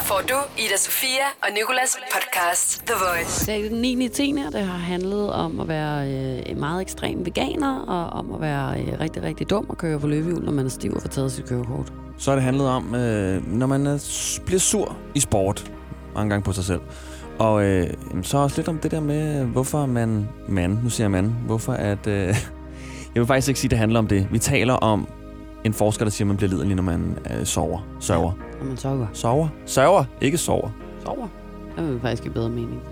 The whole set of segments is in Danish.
Her får du Ida Sofia og Nikolas podcast The Voice. Det er den 9. 10. og det har handlet om at være øh, meget ekstrem veganer, og om at være øh, rigtig, rigtig dum og køre på løbehjul, når man er stiv og får taget sit kørekort. Så har det handlet om, øh, når man er, bliver sur i sport, mange gange på sig selv. Og øh, så også lidt om det der med, hvorfor man, man, nu siger jeg man, hvorfor at, øh, jeg vil faktisk ikke sige, at det handler om det. Vi taler om en forsker, der siger, at man bliver liderlig, når man øh, sover. Sørger. Når man sover. Sover? Sørger, ikke sover. Sover? Det vil faktisk give bedre mening.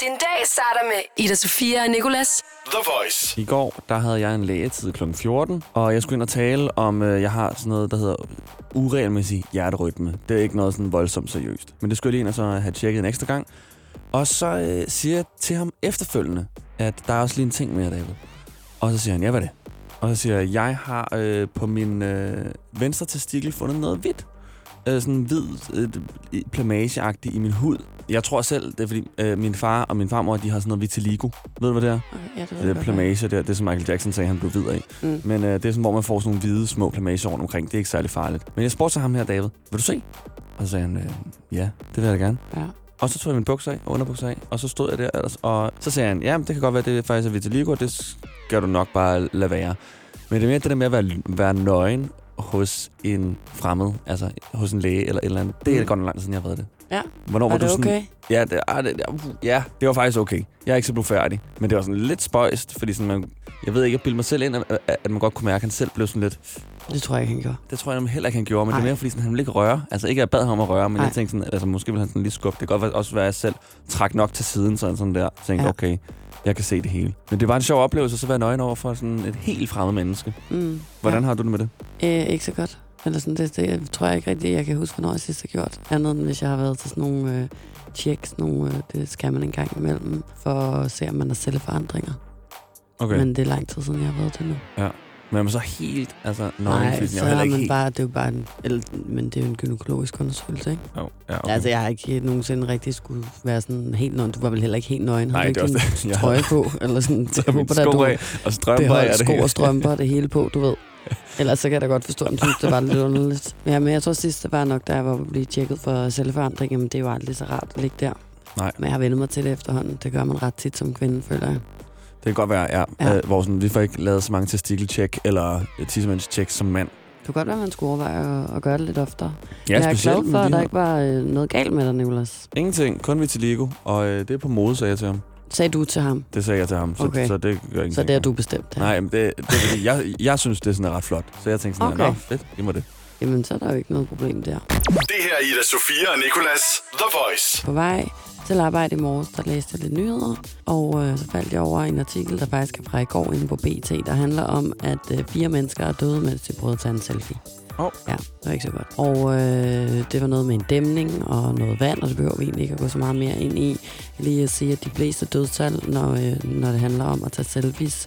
Din dag starter med Ida Sofia og Nikolas. The Voice. I går, der havde jeg en lægetid kl. 14, og jeg skulle ind og tale om, øh, jeg har sådan noget, der hedder uregelmæssig hjerterytme. Det er ikke noget sådan voldsomt seriøst. Men det skulle jeg lige ind og så have tjekket en ekstra gang. Og så øh, siger jeg til ham efterfølgende, at der er også lige en ting mere, David. Og så siger han, ja, hvad er det? Og så siger jeg, jeg har øh, på min øh, venstre testikel fundet noget hvidt. Øh, sådan hvid, øh, plamageagtigt i min hud. Jeg tror selv, det er fordi øh, min far og min farmor, de har sådan noget vitiligo. Ved du, hvad det er? Okay, ja, det, ved Det er godt, plamage der, det som Michael Jackson sagde, han blev hvid af. Mm. Men øh, det er sådan, hvor man får sådan nogle hvide, små plamager rundt omkring. Det er ikke særlig farligt. Men jeg spurgte så ham her, David, vil du se? Og så sagde han, øh, ja, det vil jeg da gerne. Ja. Og så tog jeg min bukser af, og underbukser af, og så stod jeg der ellers, og så sagde han, ja, det kan godt være, det faktisk er vitiligo, det skal du nok bare lade være. Men det er mere det der med at være, være nøgen hos en fremmed, altså hos en læge eller et eller andet. Det er Mm. godt nok lang tid siden, jeg har været det. Ja. Hvornår Var du det sådan, okay? Ja, det, ah, det, ja, det var faktisk okay. Jeg er ikke så blevet færdig. Men det var sådan lidt spøjst, fordi sådan, man, jeg ved ikke, jeg bildte mig selv ind, at, at man godt kunne mærke, at han selv blev sådan lidt... Det tror jeg ikke, han gjorde. Det tror jeg nemlig heller ikke, han gjorde, men Ej. det er mere, fordi sådan, han ville ikke røre. Altså ikke, at jeg bad ham om at røre, men Ej. jeg tænkte sådan, altså måske ville han sådan lige skubbe. Det kan godt også være, at jeg selv trak nok til siden, sådan, sådan der. Jeg tænkte, ja. okay, jeg kan se det hele. Men det var en sjov oplevelse, så være nøgen over for sådan et helt fremmed menneske. Mm. Hvordan ja. har du det med det? Øh, ikke så godt. Eller sådan, det, det tror jeg ikke rigtigt, jeg kan huske, hvornår jeg sidst har gjort. Andet end hvis jeg har været til sådan nogle øh, checks, nogle, øh, det skal man en gang imellem, for at se, om man har celleforandringer. Okay. Men det er lang tid siden, jeg har været til nu. Men er man så helt, altså? Nej, så er man helt... bare, det er jo bare en, eller, men det er jo en gynækologisk undersøgelse, ikke? Jo, ja, Okay. Altså, jeg har ikke nogensinde rigtig skulle være sådan helt nøgen. Du var vel heller ikke helt nøgen. Nej, det er din det. Jeg trøje på, eller sådan. Så Jeg håber, sko du af, og strømper af, det sko hele. og strømper det hele på, du ved. Ellers så kan jeg da godt forstå, at synes, det var lidt underligt. Ja, men jeg tror sidst, det var nok, da jeg var blive tjekket for celleforandring. Jamen, det er jo aldrig så rart at ligge der. Nej. Men jeg har vendt mig til det efterhånden. Det gør man ret tit som kvinde, føler jeg. Det kan godt være, ja. Ja. ja. Øh, hvor sådan, vi får ikke lavet så mange testikeltjek eller tissemandstjek som mand. Det kunne godt være, at man skulle overveje at, at gøre det lidt oftere. Ja, jeg er specielt glad for, at der her- ikke var øh, noget galt med dig, Nicolas. Ingenting, kun vitiligo, og øh, det er på mode, sagde jeg til ham. Sagde du til ham. Det sagde jeg til ham, så, Okay. så det gør ingenting. Så det har du bestemt. det. Nej, men det, det er fordi, jeg, jeg synes, det er sådan ret flot. Så jeg tænkte sådan, Okay. okay. nå, fedt, det må det. Jamen, så er der jo ikke noget problem der. Det her er Ida Sofia og Nikolas The Voice. På vej til arbejde i morges, der læste jeg lidt nyheder, og øh, så faldt jeg over en artikel, der faktisk er fra i går inde på BT, der handler om, at øh, fire mennesker er døde, mens de prøvede at tage en selfie. Åh. Ja, det var ikke så godt. Og øh, det var noget med en dæmning og noget vand, og det behøver vi egentlig ikke at gå så meget mere ind i. Lige at sige, at de fleste dødstal, når, øh, når det handler om at tage selfies,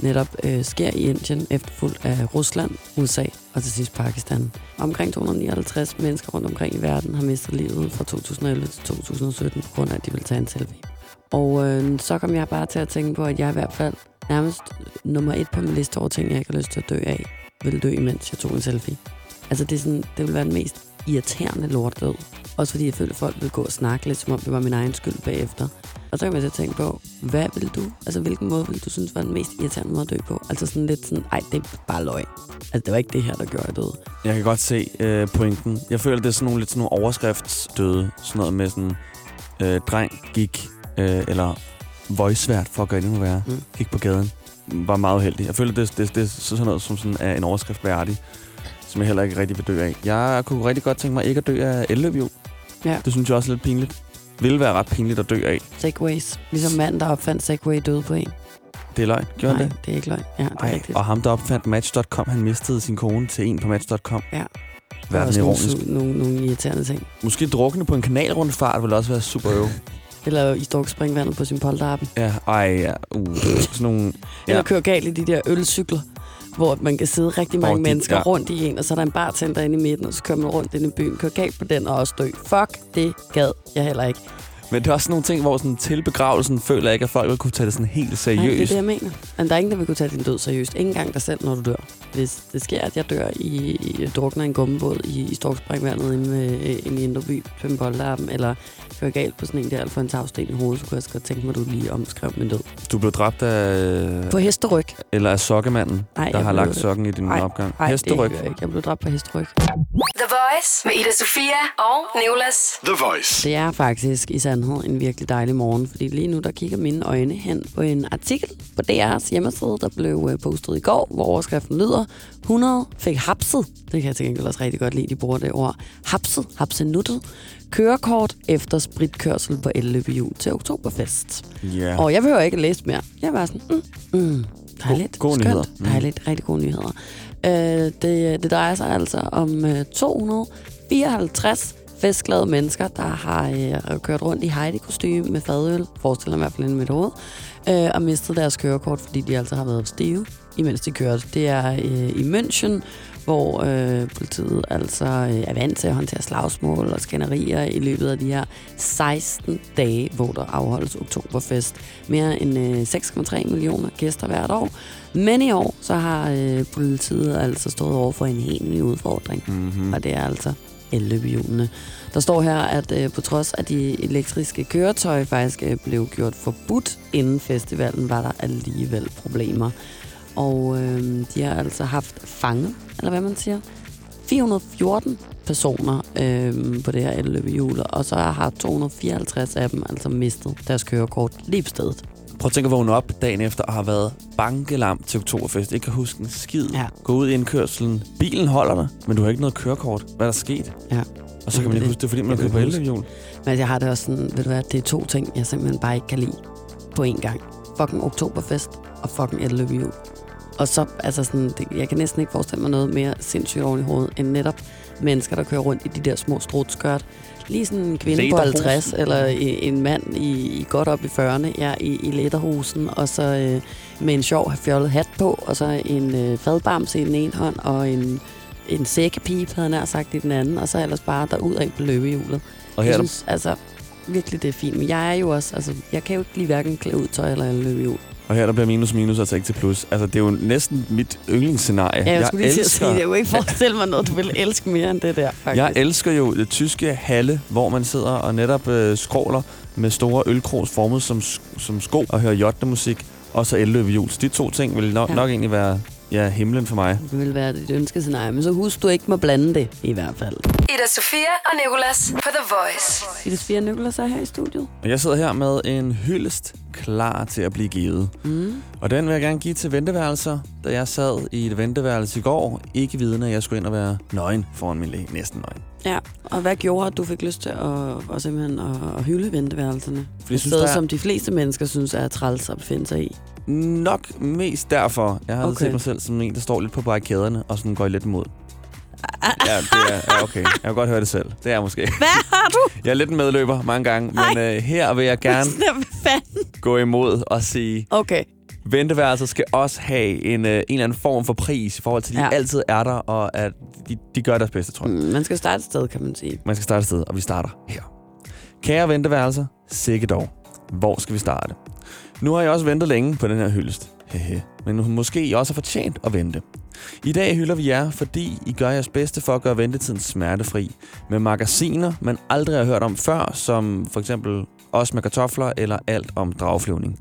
netop øh, sker i Indien, efterfulgt af Rusland, USA og til sidst Pakistan. Omkring 259 mennesker rundt omkring i verden har mistet livet fra 2011 til 2017 på grund af, at de ville tage en selfie. Og øh, så kom jeg bare til at tænke på, at jeg i hvert fald nærmest nummer et på min liste over ting, jeg ikke har lyst til at dø af, vil dø, imens jeg tog en selfie. Altså det, er sådan, det vil være den mest irriterende lort død. Også fordi jeg følte, at folk ville gå og snakke lidt, som om det var min egen skyld bagefter. Og så kan man så tænke på, hvad vil du, altså hvilken måde vil du synes var den mest irriterende måde at dø på? Altså sådan lidt sådan, ej, det er bare løg. Altså det var ikke det her, der gjorde jeg død. Jeg kan godt se øh, pointen. Jeg føler, det er sådan nogle, lidt sådan nogle overskriftsdøde. Sådan noget med sådan, øh, dreng gik, øh, eller voice-svært for at gøre det endnu værre. Mm. Gik på gaden. Var meget uheldig. Jeg føler, det, det, det er sådan noget, som sådan er en overskrift værdig, som jeg heller ikke rigtig vil dø af. Jeg kunne rigtig godt tænke mig ikke at dø af elløbhjul. Ja. Det synes jeg også er lidt pinligt. Ville være ret pinligt at dø af. Segways. Ligesom manden, der opfandt Segway døde på en. Det er løgn. Gjorde Nej, det? det er ikke løgn. Ja, det er Ej, rigtigt. og ham, der opfandt Match.com, han mistede sin kone til en på Match.com. Ja. Hvad er nogle, nogle, nogle irriterende ting. Måske drukne på en kanalrundfart ville også være super øv. Eller i storkspringvandet på sin polterappen. Ja, ej, ja. Uh, sådan nogle... Ja. Eller køre galt i de der ølcykler, hvor man kan sidde rigtig mange de- mennesker ja. rundt i en, og så er der en bartender inde i midten, og så kører man rundt ind i byen, kører galt på den og også dø. Fuck, det gad jeg heller ikke. Men det er også sådan nogle ting, hvor sådan, til begravelsen føler jeg ikke, at folk vil kunne tage det sådan helt Nej, det er seriøst. det, jeg mener. Men der er ingen, der vil kunne tage din død seriøst. Ikke engang dig selv, når du dør. Hvis det sker, at jeg dør i, i drukner en gummibåd i, i Storkspringvandet inde, øh, inde i Indre By, på Boldarben, eller kører galt på sådan en der, eller får en tagsten i hovedet, så kunne jeg godt tænke mig, at du lige omskrev min død. Du blev dræbt af... På hesteryg. Eller af sokkemanden, Nej, der har lagt sokken i din Nej, opgang. Nej, Hesteryg. det jeg ikke. Jeg blev dræbt på hesteryg. The Voice med Ida Sofia og Nicolas. The Voice. Det er faktisk i sandhed en virkelig dejlig morgen, fordi lige nu der kigger mine øjne hen på en artikel på DR's hjemmeside, der blev øh, postet i går, hvor overskriften lyder, 100 fik hapset, det kan jeg til gengæld også rigtig godt lide, de bruger det ord, hapset, hapsenuttet, kørekort efter spritkørsel på elløbehjul til oktoberfest. Ja. Og jeg behøver ikke at læse mere. Jeg var sådan, mm, mm, dejligt, gode skønt, nyheder. Mm. dejligt, rigtig gode nyheder. Øh, det, det drejer sig altså om øh, 254 festglade mennesker, der har øh, kørt rundt i Heidi-kostyme med fadøl, forestiller mig i hvert fald inde i mit hoved, øh, og mistet deres kørekort, fordi de altså har været stive, imens de kørte. Det er øh, i München, hvor øh, politiet altså øh, er vant til at håndtere slagsmål og skænderier i løbet af de her 16 dage, hvor der afholdes oktoberfest. Mere end øh, 6,3 millioner gæster hvert år. Men i år, så har øh, politiet altså stået over for en helt ny udfordring. Mm-hmm. Og det er altså elløbehjulene. Der står her, at øh, på trods af de elektriske køretøjer faktisk øh, blev gjort forbudt inden festivalen, var der alligevel problemer. Og øh, de har altså haft fanget, eller hvad man siger, 414 personer øh, på det her elløbehjul, og så har 254 af dem altså mistet deres kørekort lige på stedet. Prøv at tænke at vågne op dagen efter og har været bankelam til oktoberfest. Ikke kan huske en skid. Ja. Gå ud i indkørselen. Bilen holder dig, men du har ikke noget kørekort. Hvad er der sket? Ja. Og så kan man ikke huske det, fordi man kører på elløbehjul. Men jeg har det også sådan, ved du hvad, det er to ting, jeg simpelthen bare ikke kan lide på én gang. Fucking oktoberfest og fucking elløbehjul. Og så, altså sådan, det, jeg kan næsten ikke forestille mig noget mere sindssygt oven i hovedet, end netop mennesker, der kører rundt i de der små strutskørt. Lige sådan en kvinde på Lederhosen. 50, eller en mand i, i godt op i 40'erne, ja, i, i læderhusen, og så øh, med en sjov fjollet hat på, og så en øh, fadbamse i den ene hånd, og en, en sækkepip, havde nær sagt, i den anden, og så ellers bare derud af på løbehjulet. Og her jeg synes, altså, virkelig det er fint. Men jeg er jo også, altså, jeg kan jo ikke lige hverken klæde ud tøj eller løbehjul. Og her der bliver minus minus altså ikke til plus. Altså, det er jo næsten mit yndlingsscenarie. Ja, jeg, skulle lige at sige, det. jeg kunne ikke forestille mig noget, du vil elske mere end det der, faktisk. Jeg elsker jo det tyske halle, hvor man sidder og netop øh, skråler med store ølkros formet som, som sko og hører jottemusik, og så elløbehjul. De to ting vil nok, ja. nok egentlig være ja, himlen for mig. Det vil være dit ønskescenarie, men så husk, du ikke må blande det, i hvert fald. Ida Sofia og Nicolas på The Voice. Ida Sofia Nicolas er her i studiet. Og jeg sidder her med en hyldest klar til at blive givet. Mm. Og den vil jeg gerne give til venteværelser, da jeg sad i et venteværelse i går, ikke vidende, at jeg skulle ind og være nøgen foran min læge. Næsten nøgen. Ja, og hvad gjorde, at du fik lyst til at, at simpelthen at, at hylde venteværelserne? Fordi jeg synes, sted, er som de fleste mennesker synes er træls at befinde sig i. nok mest derfor. Jeg har Okay. set mig selv som en, der står lidt på barrikaderne og sådan går lidt imod. Ja, det er ja, okay. Jeg kan godt høre det selv. Det er jeg måske. Hvad har du? Jeg er lidt en medløber mange gange, men øh, her vil jeg gerne gå imod og sige, Okay. Venteværelser skal også have en, øh, en eller anden form for pris i forhold til, at de Ja. altid er der, og at de, de gør deres bedste, tror jeg. Mm, Man skal starte et sted, kan man sige. Man skal starte et sted, og vi starter her. Kære venteværelser, sikke dog. Hvor skal vi starte? Nu har jeg også ventet længe på den her hyldest. Hehe. Men måske I også har fortjent at vente. I dag hylder vi jer, fordi I gør jeres bedste for at gøre ventetiden smertefri. Med magasiner, man aldrig har hørt om før, som for eksempel Os med kartofler eller Alt om dragflyvning.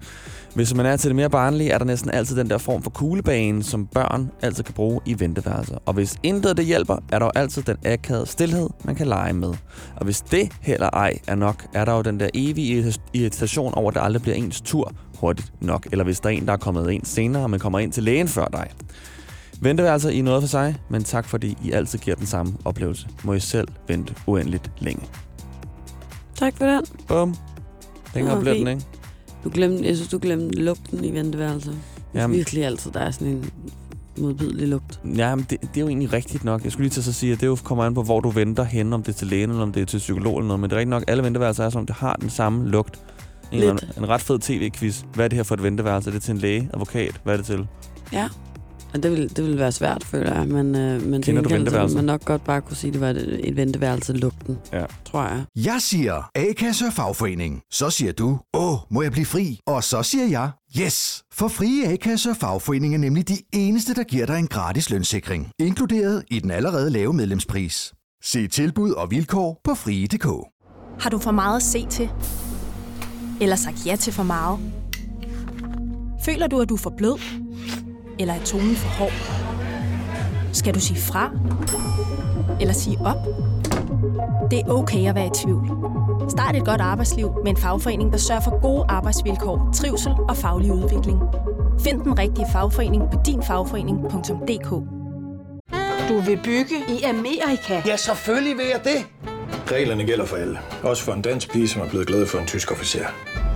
Hvis man er til det mere barnlige, er der næsten altid den der form for kuglebane, som børn altid kan bruge i venteværelser. Og hvis intet det hjælper, er der jo altid den akavede stillhed, man kan lege med. Og hvis det heller ej er nok, er der jo den der evige irritation over, at det aldrig bliver ens tur hurtigt nok. Eller hvis der er en, der er kommet ind senere, og man kommer ind til lægen før dig. Venteværelser i noget for sig, men tak fordi I altid giver den samme oplevelse. Må I selv vente uendeligt længe. Tak for den. Bum. Længere Nå, bliver den, ikke? Du glemte, jeg synes, du glemte lugten i venteværelset. Jamen. Virkelig altid, der er sådan en modbydelig lugt. ja, men det, det, er jo egentlig rigtigt nok. Jeg skulle lige til at sige, at det jo kommer an på, hvor du venter hen, om det er til lægen, eller om det er til psykolog eller noget. Men det er rigtigt nok, alle venteværelser er sådan, det har den samme lugt. En, anden- en ret fed tv-quiz. Hvad er det her for et venteværelse? Er det til en læge, advokat? Hvad er det til? Ja. Og det vil, det vil være svært, føler jeg. Men, øh, men Kender du venteværelset? man nok godt bare kunne sige, at det var et, et venteværelse lugten, Ja. tror jeg. Jeg siger A-kasse og fagforening. Så siger du, åh, må jeg blive fri? Og så siger jeg, yes! For frie A-kasse og fagforening er nemlig de eneste, der giver dig en gratis lønssikring. Inkluderet i den allerede lave medlemspris. Se tilbud og vilkår på frie.dk. Har du for meget at se til? Eller sagt ja til for meget? Føler du, at du er for blød? Eller er tonen for hård? Skal du sige fra? Eller sige op? Det er okay at være i tvivl. Start et godt arbejdsliv med en fagforening, der sørger for gode arbejdsvilkår, trivsel og faglig udvikling. Find den rigtige fagforening på dinfagforening.dk Du vil bygge i Amerika? Ja, selvfølgelig vil jeg det. Reglerne gælder for alle. Også for en dansk pige, som er blevet glad for en tysk officer.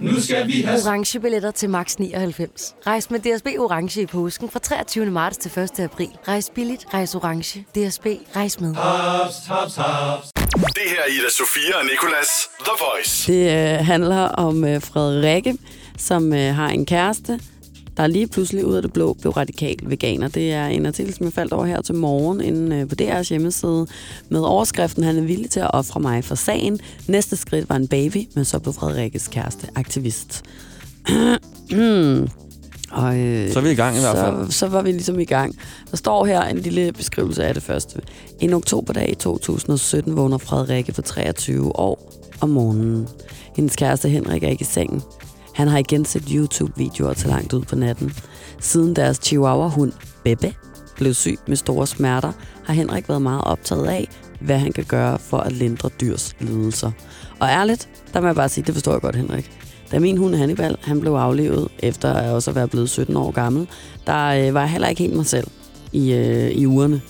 Nu skal vi have... Orange billetter til max 99. Rejs med DSB Orange i påsken fra 23. marts til 1. april. Rejs billigt, rejs orange. DSB, rejs med. Haps, haps, haps. Det her er Ida Sofia og Nicolas The Voice. Det øh, handler om øh, Frederikke, som øh, har en kæreste, der lige pludselig ud af det blå blev radikal veganer. Det er en artikel, som jeg faldt over her til morgen inde øh, på DR's hjemmeside med overskriften, han er villig til at ofre mig for sagen. Næste skridt var en baby, men så blev Frederikkes kæreste aktivist. Og, øh, Så er vi i gang i hvert fald. Så, så var vi ligesom i gang. Der står her en lille beskrivelse af det første. En oktoberdag i 2017 vågner Frederikke på 23 år om morgenen. Hendes kæreste Henrik er ikke i sengen. Han har igen set YouTube-videoer til langt ud på natten. Siden deres chihuahua-hund, Bebe, blev syg med store smerter, har Henrik været meget optaget af, hvad han kan gøre for at lindre dyrs lidelser. Og ærligt, der må jeg bare sige, det forstår jeg godt, Henrik. Da min hund Hannibal han blev aflevet, efter at også at være blevet 17 år gammel, der øh, var jeg heller ikke helt mig selv i, øh, i ugerne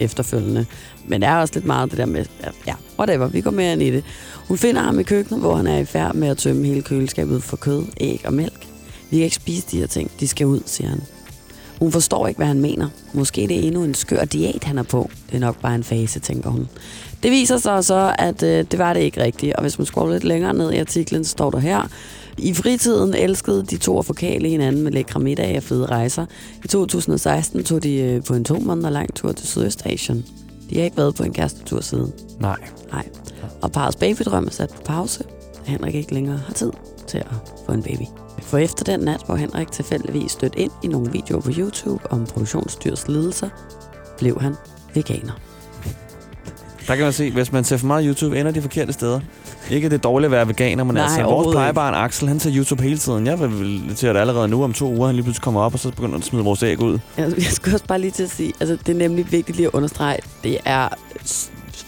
efterfølgende. Men det er også lidt meget det der med, ja, whatever, vi går mere ind i det. Hun finder ham i køkkenet, hvor han er i færd med at tømme hele køleskabet for kød, æg og mælk. Vi kan ikke spise de her ting, de skal ud, siger han. Hun forstår ikke, hvad han mener. Måske det er endnu en skør diæt, han er på. Det er nok bare en fase, tænker hun. Det viser sig så, at øh, det var det ikke rigtigt. Og hvis man scroller lidt længere ned i artiklen, så står der her. I fritiden elskede de to at forkæle hinanden med lækre middage og fede rejser. I 2016 tog de øh, på en to måneder lang tur til Sydøstasien. De har ikke været på en kærestetur siden. Nej. Nej. Og parets babydrøm er sat på pause, Henrik ikke længere har tid til at få en baby. For efter den nat, hvor Henrik tilfældigvis stødt ind i nogle videoer på YouTube om produktionsdyrs lidelser, blev han veganer. Der kan man se, hvis man ser for meget YouTube, ender de forkerte steder. Ikke det dårlige at være veganer, men Nej, altså vores plejebarn Axel, han ser YouTube hele tiden. Jeg vil til at allerede nu om to uger, han lige pludselig kommer op, og så begynder han at smide vores æg ud. Jeg, jeg skulle også bare lige til at sige, altså det er nemlig vigtigt lige at understrege, det er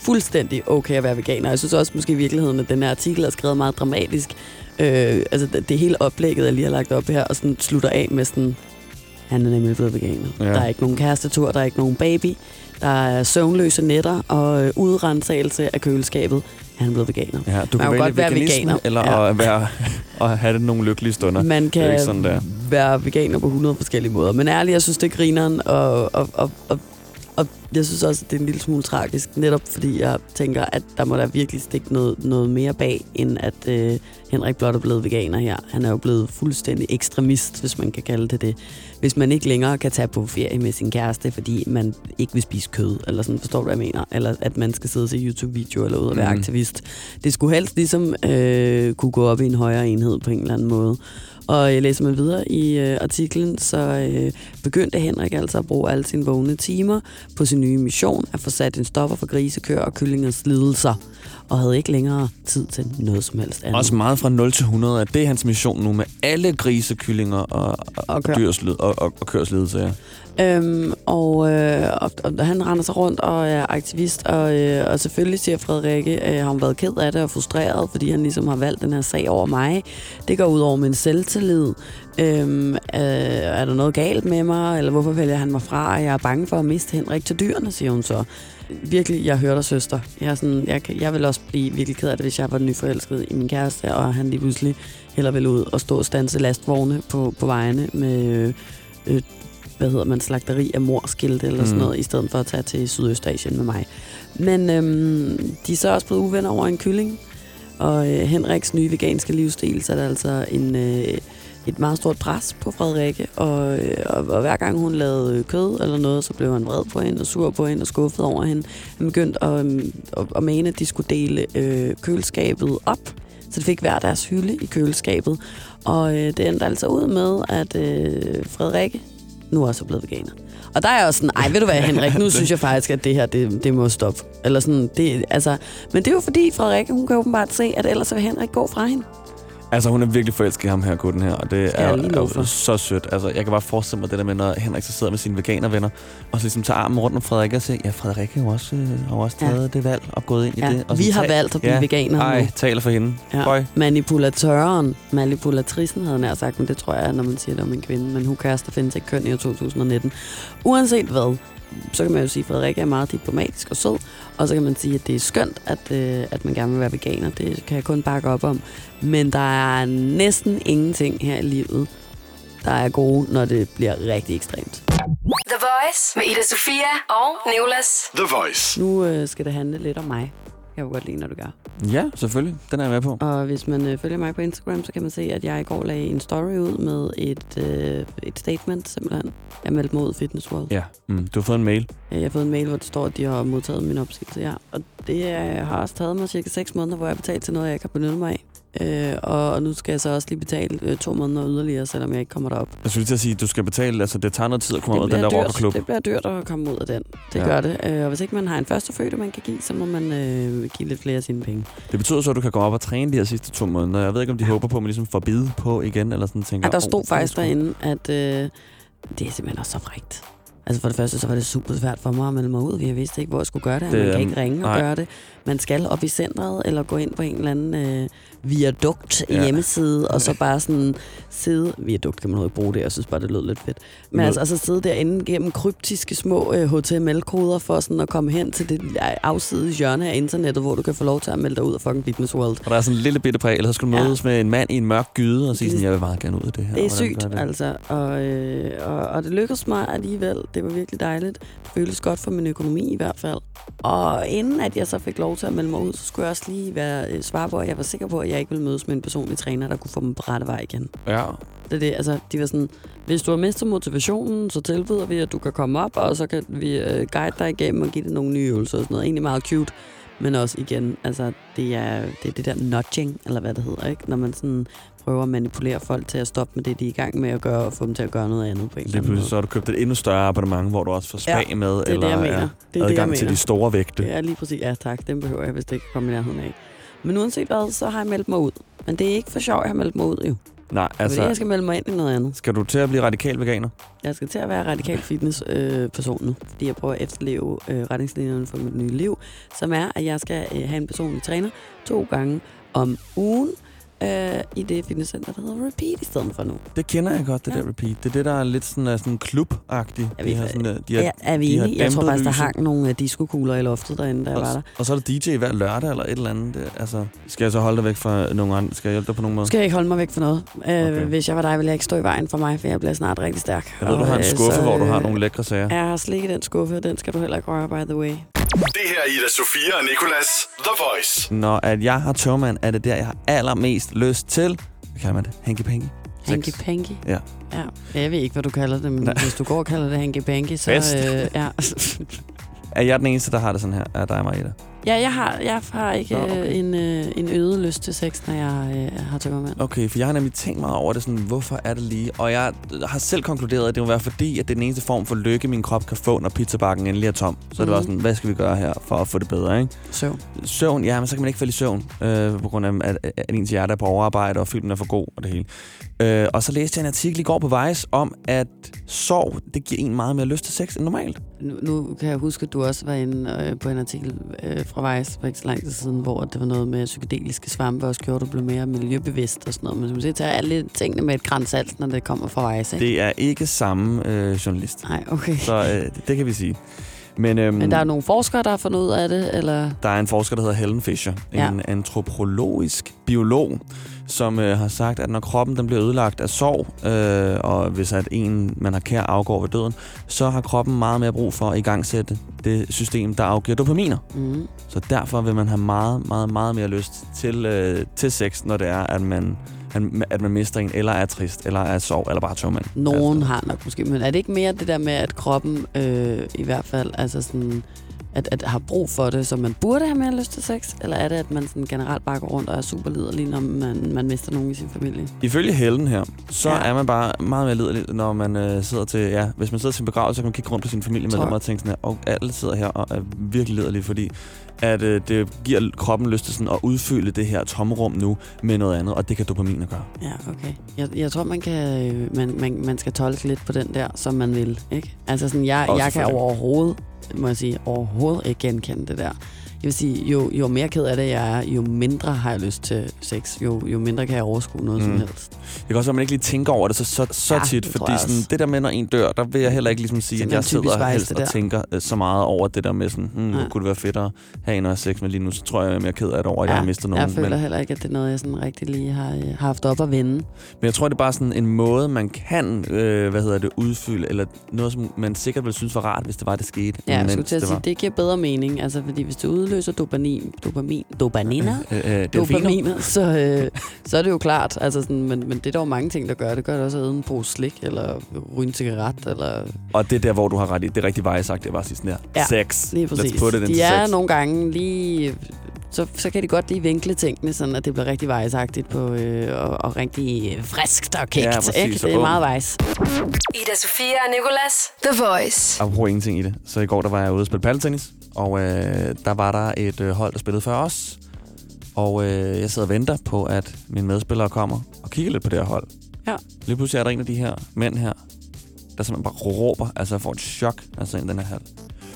fuldstændig okay at være veganer. Jeg synes også måske i virkeligheden, at den her artikel er skrevet meget dramatisk. Øh, altså det, det hele oplægget, jeg lige har lagt op her, og sådan slutter af med sådan, han er nemlig blevet veganer. Ja. Der er ikke nogen kærestetur, der er ikke nogen baby, der er søvnløse nætter og øh, udrensagelse af køleskabet. Han er blevet veganer. Ja, du Man kan kan godt være veganer. eller Ja. at, være, at have det nogle lykkelige stunder. Man Det er kan ikke sådan, der. være veganer på 100 forskellige måder. Men ærligt, jeg synes, det er grineren, og, og, og, og, og jeg synes også, det er en lille smule tragisk, netop fordi jeg tænker, at der må der virkelig stikke noget, noget mere bag, end at øh, Henrik blot er blevet veganer her. Han er jo blevet fuldstændig ekstremist, hvis man kan kalde det det. Hvis man ikke længere kan tage på ferie med sin kæreste, fordi man ikke vil spise kød, eller sådan, forstår du, hvad jeg mener? Eller at man skal sidde og se YouTube-video eller ud og være Mhm. aktivist. Det skulle helst ligesom øh, kunne gå op i en højere enhed på en eller anden måde. Og jeg læser man videre i øh, artiklen, så øh, begyndte Henrik altså at bruge alle sine vågne timer på sin nye mission at få sat en stopper for grisekør og kyllingers lidelser, og havde ikke længere tid til noget som helst andet. Også meget fra 0 til 100, at det er hans mission nu med alle grise, kyllinger og, og, og, køer. dyrs lid, og, og, og kørs lidelse. Ja. Øhm, og, øh, og, og han render sig rundt og er aktivist, og, øh, og selvfølgelig siger Frederikke, øh, har hun været ked af det og frustreret, fordi han ligesom har valgt den her sag over mig. Det går ud over min selvtillid. Øhm, øh, er der noget galt med mig, eller hvorfor vælger han mig fra? Jeg er bange for at miste Henrik til dyrene, siger hun så. Virkelig, jeg hører dig, søster. Jeg, er sådan, jeg, jeg vil også blive virkelig ked af det, hvis jeg var nyforelsket i min kæreste, og han lige pludselig heller ville ud og stå og stanse lastvogne på, på vejene med, øh, øh, hvad hedder man, slagteri af morskilte eller sådan Mm. noget, i stedet for at tage til Sydøstasien med mig. Men øhm, de er så også blevet uvenner over en kylling, og øh, Henriks nye veganske livsstil, så er der altså en, øh, et meget stort pres på Frederikke, og, øh, og, og hver gang hun lavede kød eller noget, så blev han vred på hende og sur på hende og skuffet over hende. Han begyndte at, øhm, at, at mene, at de skulle dele øh, køleskabet op, så de fik hver deres hylde i køleskabet. Og øh, det endte altså ud med, at øh, Frederikke nu også er blevet veganer. Og der er jeg også sådan, ej, ved du hvad, Henrik, nu synes jeg faktisk, at det her, det, det må stoppe. Eller sådan, det, altså, men det er jo fordi, Frederikke, hun kan åbenbart se, at ellers vil Henrik gå fra hende. Altså, hun er virkelig forelsket i ham her, gutten her, og det er, er jo så sødt. Altså, jeg kan bare forestille mig det der med, når Henrik så sidder med sine veganervenner, og så ligesom tager armen rundt om Frederik og siger, ja, Frederik har jo også, øh, har også Ja. taget det valg og gået ind Ja, i det. Og vi har tag- valgt at blive veganere Ej, nu. taler for hende. Ja. Manipulatøren, manipulatrissen havde nær sagt, men det tror jeg er, når man siger det om en kvinde. Men hun kæreste findes ikke køn i år 2019. Uanset hvad, så kan man jo sige, at Frederik er meget diplomatisk og sød. Og så kan man sige, at det er skønt, at, øh, at man gerne vil være veganer. Det kan jeg kun bakke op om. Men der er næsten ingenting her i livet, der er gode, når det bliver rigtig ekstremt. The Voice med Ida Sofia og Nicolas. The Voice. Nu øh, skal det handle lidt om mig. Jeg vil godt lide, når du gør. Ja, selvfølgelig. Den er jeg med på. Og hvis man øh, følger mig på Instagram, så kan man se, at jeg i går lagde en story ud med et, øh, et statement, simpelthen. Jeg meldte af Fitness World. Ja, mm, du har fået en mail. Jeg har fået en mail, hvor det står, at de har modtaget min opsigelse, ja. Og det øh, har også taget mig cirka 6 måneder, hvor jeg har betalt til noget, jeg ikke har benyttet mig af. Øh, og, og nu skal jeg så også lige betale øh, to måneder yderligere, selvom jeg ikke kommer derop. Jeg skulle lige til at sige, at du skal betale, altså det tager noget tid at komme ud af den der rockerklub. det bliver dyrt at komme ud af den. Det Ja. ja. gør det. Øh, og hvis ikke man har en førstefødte, man kan give, så må man øh, give lidt flere af sine penge. Det betyder så, at du kan gå op og træne de her sidste to måneder. Jeg ved ikke, om de håber på, at man ligesom får bid på igen, eller sådan tænker. Ja, der "Åh, stod det faktisk er sgu-" derinde, at øh, det er simpelthen også så frægt. Altså for det første, så var det super svært for mig at melde mig ud. Jeg vidste ikke, hvor jeg skulle gøre det. Det, man kan ikke ringe og nej. gøre det. Man skal op i centret, eller gå ind på en eller anden øh, viadukt Ja. ja. hjemmeside, og så bare sådan sidde... Viadukt kan man ikke bruge det, jeg synes bare, det lød lidt fedt. Men altså, altså sidde derinde gennem kryptiske små øh, HTML-koder for sådan at komme hen til det afsides hjørne af internettet, hvor du kan få lov til at melde dig ud af fucking Fitness World. Og der er sådan en lille bitte præg, eller så skal du Ja. mødes med en mand i en mørk gyde og sige sådan, jeg vil meget gerne ud af det her. Det er sygt, det? altså. Og, øh, og, og det lykkedes mig alligevel. Det var virkelig dejligt. Det føltes godt for min økonomi i hvert fald. Og inden at jeg så fik lov til at melde mig ud, så skulle jeg også lige være, øh, svare på, at jeg var sikker på, at jeg ikke ville mødes med en personlig træner, der kunne få mig på rette vej igen. Ja, Det er det, altså, de var sådan, hvis du har mistet motivationen, så tilbyder vi, at du kan komme op, og så kan vi øh, guide dig igennem og give dig nogle nye øvelser og sådan noget. Egentlig meget cute, men også igen, altså, det er det, er det der nudging, eller hvad det hedder, ikke? Når man sådan prøver at manipulere folk til at stoppe med det, de er i gang med at gøre, og få dem til at gøre noget andet på en eller lige anden måde. så har du købt et endnu større abonnement, hvor du også får spa Ja, med, det er eller det, jeg mener. ja, Det er det, adgang til mener. de store vægte. Det er lige præcis, ja tak, den behøver jeg, hvis det ikke kommer i nærheden af. Men uanset hvad, så har jeg meldt mig ud. Men det er ikke for sjov, jeg har meldt mig ud, jo. Nej, Altså, altså, jeg skal melde mig ind i noget andet. skal du til at blive radikal veganer? Jeg skal til at være radikal fitness øh, person nu, fordi jeg prøver at efterleve øh, retningslinjerne for mit nye liv, som er, at jeg skal øh, have en personlig træner to gange om ugen øh, i det fitnesscenter, der hedder Repeat i stedet for nu. Det kender jeg godt, det Ja. der repeat. Det er det, der er lidt sådan, er sådan klub-agtigt. Er De vi- har sådan, øh, de har, Ja, er vi enige? Jeg tror faktisk, der hang nogle øh, diskokugler i loftet derinde, da jeg var der. Og, og så er der DJ hver lørdag eller et eller andet. Det, altså, skal jeg så holde dig væk fra nogen andre? Skal jeg hjælpe dig på nogen måde? Skal jeg ikke holde mig væk for noget. Øh, Okay. Hvis jeg var dig, ville jeg ikke stå i vejen for mig, for jeg bliver snart rigtig stærk. Jeg ved, du har en Og, øh, skuffe, så, hvor du har øh, nogle lækre sager. Jeg har slik i den skuffe, og den skal du heller ikke røre, by the way. Det her er Ida Sofia og Nicolas. The Voice. Når at jeg har tørmand, er det der, jeg har allermest lyst til. Hvad kalder man det? Hanky panky? Hanky panky. Ja. Ja, jeg ved ikke, hvad du kalder det, men Nej. hvis du går og kalder det hanky panky, så... Øh, ja. Er jeg den eneste, der har det sådan her? Er dig, Marita? Ja, jeg har, jeg har ikke Nå, okay. okay. en, øh, en øget lyst til sex, når jeg øh, har tømmermand. Okay, for jeg har nemlig tænkt meget over det sådan, hvorfor er det lige? Og jeg har selv konkluderet, at det må være fordi, at det er den eneste form for lykke, min krop kan få, når pizzabakken endelig er tom. Så mm. det var Mhm. sådan, hvad skal vi gøre her for at få det bedre, ikke? Så. Søvn, ja, men så kan man ikke falde i søvn, øh, på grund af, at, at ens hjerte er på overarbejde, og filmen er for god og det hele. Øh, og så læste jeg en artikel i går på Vice om, at sorg, det giver en meget mere lyst til sex end normalt. Nu, nu kan jeg huske, at du også var inde øh, på en artikel øh, fra Vice for ikke så lang tid siden, hvor det var noget med psykedeliske svampe også gjorde, at du blev mere miljøbevidst og sådan noget. Men du må tage alle tingene med et grænsalt, når det kommer fra Vice, ikke? Det er ikke samme øh, journalist. Nej, okay. Så øh, det, det kan vi sige. Men, øhm, Men der er nogle forskere, der har fundet ud af det, eller? Der er en forsker, der hedder Helen Fisher, Ja. en antropologisk biolog, som øh, har sagt, at når kroppen den bliver ødelagt af sorg, øh, og hvis at en, man har kær, afgår ved døden, så har kroppen meget mere brug for at igangsætte det system, der afgiver dopaminer. Mm. Så derfor vil man have meget, meget, meget mere lyst til, øh, til sex, når det er, at man, at man mister en, eller er trist, eller er sorg, eller bare tømmermand. Nogen har nok måske, men er det ikke mere det der med, at kroppen øh, i hvert fald altså sådan, at, at har brug for det, så man burde have mere lyst til sex? Eller er det, at man sådan generelt bare går rundt og er super liderlig, når man, man mister nogen i sin familie? Ifølge Helen her, så Ja. er man bare meget mere lidelig, når man øh, sidder til, ja, hvis man sidder til en begravelse, så kan man kigge rundt på sin familie med dem og tænke sådan her, og alle sidder her og er virkelig liderlige, fordi at øh, det giver kroppen lyst til sådan at udfylde det her tomrum nu med noget andet, og det kan dopamin gøre. Ja, okay. Jeg, jeg tror, man, kan, øh, man, man, man skal tolke lidt på den der, som man vil. Ikke? Altså sådan, jeg, Også jeg kan overhovedet, må jeg sige, overhovedet ikke genkende det der. Jeg vil sige, jo, jo mere ked af det jeg er, jo mindre har jeg lyst til sex. Jo, jo mindre kan jeg overskue noget mm. Som helst. Det kan også at man ikke lige tænker over det så, så, så Ja, ja, tit, fordi sådan, det der med, når en dør, der vil jeg heller ikke ligesom sige, at jeg sidder helst og tænker øh, så meget over det der med sådan, hmm, Nej. kunne det være fedt at have en og sex med lige nu, så tror jeg, at jeg er ked af det over, at Ja, jeg har mistet nogen. Jeg føler men, heller ikke, at det er noget, jeg sådan rigtig lige har, øh, har haft op at vende. men jeg tror, det er bare sådan en måde, man kan, øh, hvad hedder det, udfylde, eller noget, som man sikkert ville synes var rart, hvis det var, det skete. Ja, jeg skulle til at det sige, det giver bedre mening. Altså, fordi hvis det udløser dopamin, dopamin, dopaminer, Øh, øh, delfiner. dopaminer, så, øh, så er det jo klart. Altså sådan, men, men det er der jo mange ting, der gør. Det gør det også at æde en pose slik, eller ryge en cigaret, eller... Og det er der, hvor du har ret i. Det er rigtig veje sagt, det var sidst der. Ja, sex. Lige præcis. Let's put it De er sex. nogle gange lige... Så, så kan de godt lige vinkle tingene, sådan at det bliver rigtig vejsagtigt på, øh, og, og rigtig friskt og kægt. Ja, præcis, ikke? Det er meget vejs. Ida Sofia og Nicolas. The Voice. Apropos ingenting i det. Så i går der var jeg ude og spille paddeltennis, og øh, der var der et øh, hold, der spillede før os. Og øh, jeg sidder og venter på, at mine medspillere kommer og kigger lidt på det her hold. Ja. Lige pludselig er der en af de her mænd her, der simpelthen bare råber, altså jeg får et chok, altså ind i den her hal.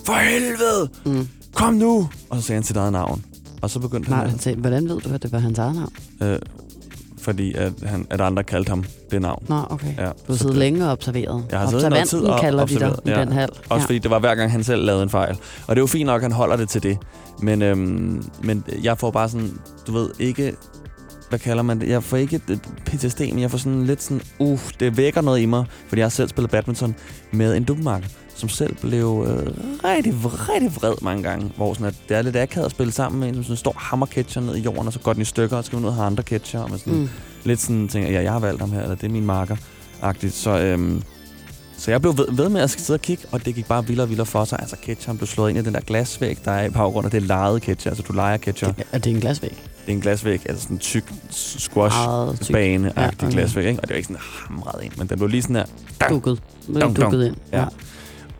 For helvede! Mm. Kom nu! Og så sagde han sit eget navn. Og så begyndte Nej, han, til, hvordan ved du, at det var hans eget navn? øh, fordi at, han, at andre kaldte ham det navn. Nå, okay. Ja, Du har siddet det- længe og observeret. Jeg har siddet noget tid og kalder de dig observeret, i den hal. Også fordi det var hver gang, han selv lavede en fejl. Og det er jo fint nok, at han holder det til det. Men, øhm, men jeg får bare sådan, du ved, ikke... Hvad kalder man det? Jeg får ikke PTSD, men jeg får sådan lidt sådan... Uh, det vækker noget i mig, fordi jeg har selv spillet badminton med en dubbemarker, som selv blev øh, rigtig, rigtig vred mange gange. Hvor sådan, at det er lidt akavet at spille sammen med en, som sådan står hammerketcher ned i jorden, og så går den i stykker, og så skal man ud og have andre ketcher. Og man sådan, Mm. lidt sådan tænker, ja, jeg har valgt ham her, eller det er min marker. -agtigt. Så, øhm, så jeg blev ved, ved med at sidde og kigge, og det gik bare vildere og vildere for sig. Altså, ketchup blev slået ind i den der glasvæg, der er i baggrunden, og det er lejet ketchup. Altså, du leger ketchup. Ja, det er en glasvæg. Det er en glasvæg, altså sådan en tyk Meget squash tyk. bane Ja, okay. glasvæg, ikke? Og det var ikke sådan hamret ind, men den blev lige sådan her. dang, Dukket. dang, dang. Dukket ind. Ja.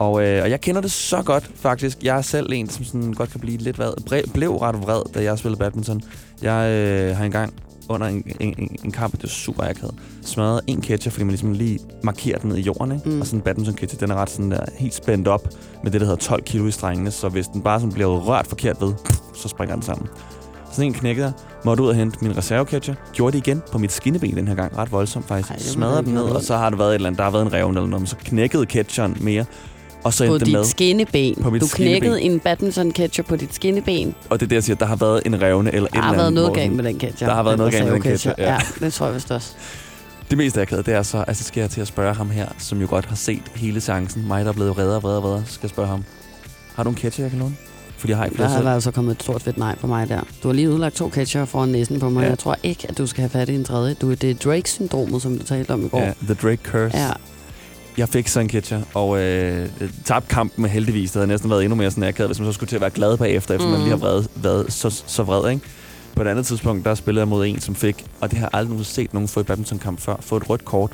Og, øh, og jeg kender det så godt, faktisk. Jeg er selv en, som sådan godt kan blive lidt vred. Blev ret vred, da jeg spillede badminton. Jeg øh, har engang under en, en, en, en kamp, det er super akavet, smadret en ketcher, fordi man ligesom lige markerer den ned i jorden, ikke? Mm. Og sådan en badminton ketcher, den er ret sådan der, helt spændt op med det, der hedder 12 kilo i strengene, så hvis den bare sådan bliver rørt forkert ved, så springer den sammen. Sådan en knækkede måtte ud og hente min reserveketcher, gjorde det igen på mit skinneben den her gang, ret voldsomt faktisk. Ej, det Smadrede den ned, og så har der været et eller andet, der har været en revne eller noget, men så knækkede ketcheren mere, og så På det med. dit skinneben. På du knækkede skinneben. en badminton ketchup på dit skinneben. Og det er det, jeg siger, der har været en revne eller et Der har eller været andet. noget hvor galt med den ketchup. Der har været noget galt med den ketchup, ja. ja. det tror jeg vist også. Det meste jeg det er så, altså skal jeg til at spørge ham her, som jo godt har set hele chancen. Mig, der er blevet redder og redder og redder, skal jeg spørge ham. Har du en ketchup, jeg kan låne? Fordi jeg har ikke Der har selv. altså kommet et stort fedt nej på mig der. Du har lige udlagt to ketchup foran næsen på mig. Ja. Jeg tror ikke, at du skal have fat i en tredje. Du, det er Drake-syndromet, som du talte om i går. Ja, The Drake Curse. Ja. Jeg fik så en ketchup, og øh, tabte kampen med heldigvis. Det havde næsten været endnu mere sådan akavet, hvis man så skulle til at være glad bagefter, efter mm. man lige har været, været så, så vred, ikke? På et andet tidspunkt, der spillede jeg mod en, som fik, og det har jeg aldrig nogensinde set nogen få i badmintonkamp før, få et rødt kort.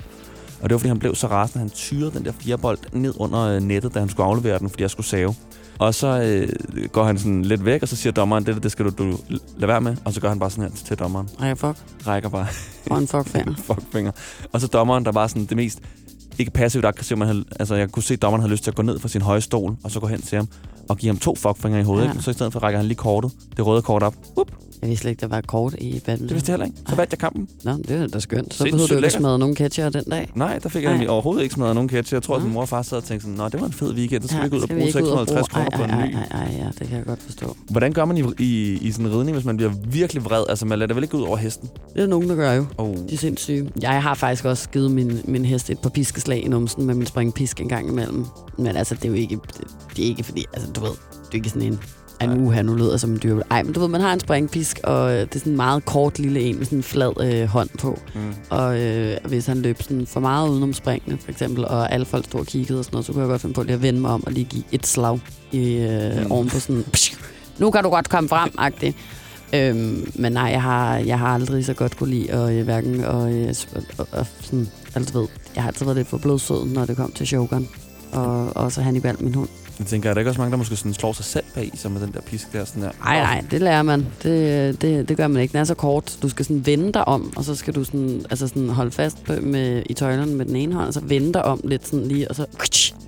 Og det var, fordi han blev så rasende, han tyrede den der firebold ned under øh, nettet, da han skulle aflevere den, fordi jeg skulle save. Og så øh, går han sådan lidt væk, og så siger dommeren, det, det skal du, du lade være med. Og så gør han bare sådan her til dommeren. Ej, fuck. Rækker bare For en fuckfinger. fuckfinger. Og så dommeren, der var sådan det mest ikke passivt aggressiv, man havde, altså jeg kunne se, at dommeren havde lyst til at gå ned fra sin høje stol, og så gå hen til ham og give ham to fuckfinger i hovedet. Ja. Så i stedet for rækker han lige kortet, det røde kort op, Whoop, Jeg vidste slet ikke, der var kort i badminton. Det vidste jeg heller ikke. Så vandt jeg kampen. Nå, det er da skønt. Så behøver du ikke smadre nogen catcher den dag. Nej, der fik jeg Nej. nemlig overhovedet ikke smadret nogen catch. Jeg tror, at min mor og far sad og tænkte sådan, Nå, det var en fed weekend. Så skal vi gå ud og bruge ikke ud og 650 bruge- kroner på en ny. Ej, ej, ej, ja, det kan jeg godt forstå. Hvordan gør man i, i, i sådan en ridning, hvis man bliver virkelig vred? Altså, man lader det vel ikke ud over hesten? Det er nogen, der gør jo. Oh. De er sindssyge. Jeg har faktisk også givet min, min hest et par piskeslag i numsen med min springpisk en gang imellem. Men altså, det er jo ikke, det, det er ikke fordi, altså du ved, det er ikke sådan en, en uha, nu lyder som en dyr. Ej, men du ved, man har en springpisk, og øh, det er sådan en meget kort lille en med sådan en flad øh, hånd på. Mm. Og øh, hvis han løb sådan for meget udenom springene, for eksempel, og alle folk stod og kiggede og sådan noget, så kunne jeg godt finde på lige at vende mig om og lige give et slag i, øh, Mm. oven på sådan, psh, nu kan du godt komme frem, agtigt. Øhm, men nej, jeg har, jeg har aldrig så godt kunne lide at øh, hverken og, øh, og, og, og sådan, altså ved, jeg har altid været lidt for blodsød, når det kom til Shogun. Og også Hannibal, min hund. Jeg tænker, er der ikke også mange, der måske sådan slår sig selv bag sig med den der pisk der? Sådan der? Nej, nej, det lærer man. Det, det, det gør man ikke. Den er så kort. Du skal sådan vende dig om, og så skal du sådan, altså sådan holde fast på, med, i tøjlerne med den ene hånd, og så vende dig om lidt sådan lige, og så...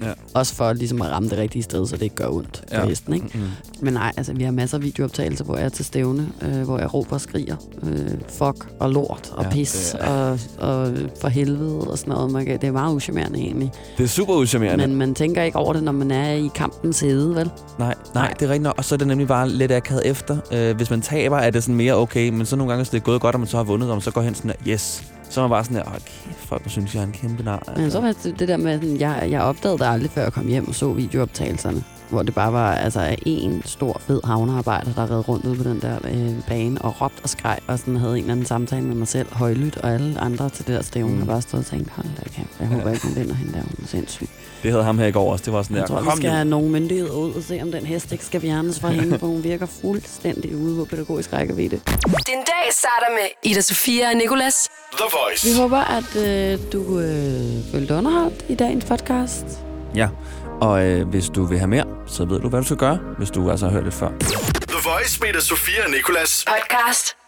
Ja. Også for ligesom at ramme det rigtige sted, så det ikke gør ondt Ja. hesten, ikke? Mm. Men nej, altså vi har masser af videooptagelser, hvor jeg er til stævne, øh, hvor jeg råber og skriger. Øh, fuck og lort og Ja, ja, pis det er- og, og for helvede og sådan noget. Man det er meget uschammerende egentlig. Det er super uschammerende. Men man tænker ikke over det, når man er i kampens hede, vel? Nej, nej, det er rigtigt nok. Og så er det nemlig bare lidt akavet efter. Øh, hvis man taber, er det sådan mere okay. Men så nogle gange, hvis det er gået godt, og man så har vundet, og man så går hen sådan der, yes. Så er man bare sådan der, åh, kæft, folk synes, jeg er en kæmpe nar. Altså. Men så var det, det der med, at jeg, jeg opdagede det aldrig, før jeg kom hjem og så videooptagelserne. Hvor det bare var altså, en stor, fed havnearbejder, der red rundt ude på den der øh, bane og råbte og skreg, og sådan havde en eller anden samtale med mig selv, højlydt, og alle andre til det der stævne, Mm. har bare stået og tænkt, hold da kæft, jeg håber Ja. ikke, hun vinder hende der, hun er sindssyg. Det havde ham her i går også. Det var sådan Jeg der, tror, vi kom skal nu. have nogle myndigheder ud og se, om den hest ikke skal fjernes fra hende, for hun virker fuldstændig ude på pædagogisk rækkevidde. Din dag starter med Ida Sofia og Nicolas. The Voice. Vi håber, at øh, du øh, følte underholdt i dagens podcast. Ja, og øh, hvis du vil have mere, så ved du, hvad du skal gøre, hvis du altså har hørt det før. The Voice med Sofia og Nicolas. Podcast